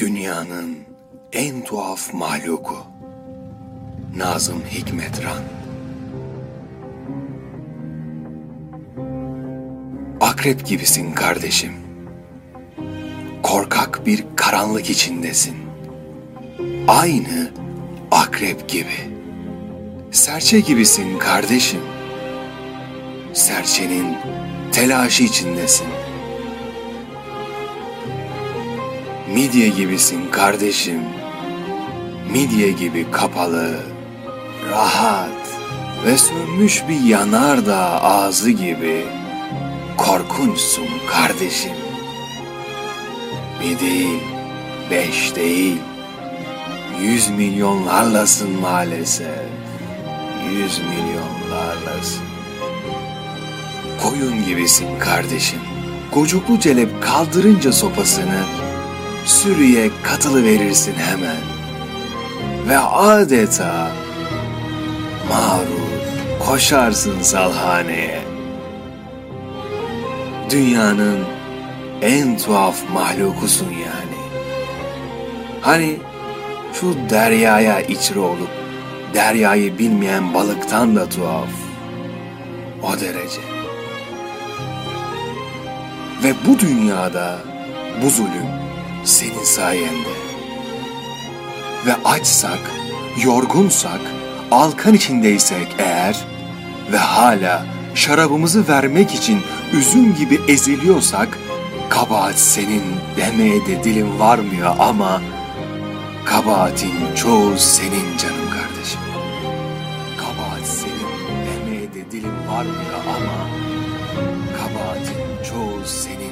Dünyanın en tuhaf mahluku Nazım Hikmetran Akrep gibisin kardeşim. Korkak bir karanlık içindesin. Aynı akrep gibi. Serçe gibisin kardeşim. Serçenin telaşı içindesin. Midye gibisin kardeşim. Midye gibi kapalı, rahat ve sönmüş bir yanardağ ağzı gibi korkunçsun kardeşim. Bir değil, beş değil, yüz milyonlarlasın maalesef. Yüz milyonlarlasın. Koyun gibisin kardeşim. Kocuklu celep kaldırınca sopasını sürüye katılı verirsin hemen. Ve adeta mağrur koşarsın salhaneye. Dünyanın en tuhaf mahlukusun yani. Hani şu deryaya içri olup deryayı bilmeyen balıktan da tuhaf. O derece. Ve bu dünyada bu zulüm senin sayende. Ve açsak, yorgunsak, alkan içindeysek eğer ve hala şarabımızı vermek için üzüm gibi eziliyorsak, kabahat senin demeye de dilim varmıyor ama kabahatin çoğu senin canım kardeşim. Kabahat senin demeye de dilim varmıyor ama kabahatin çoğu senin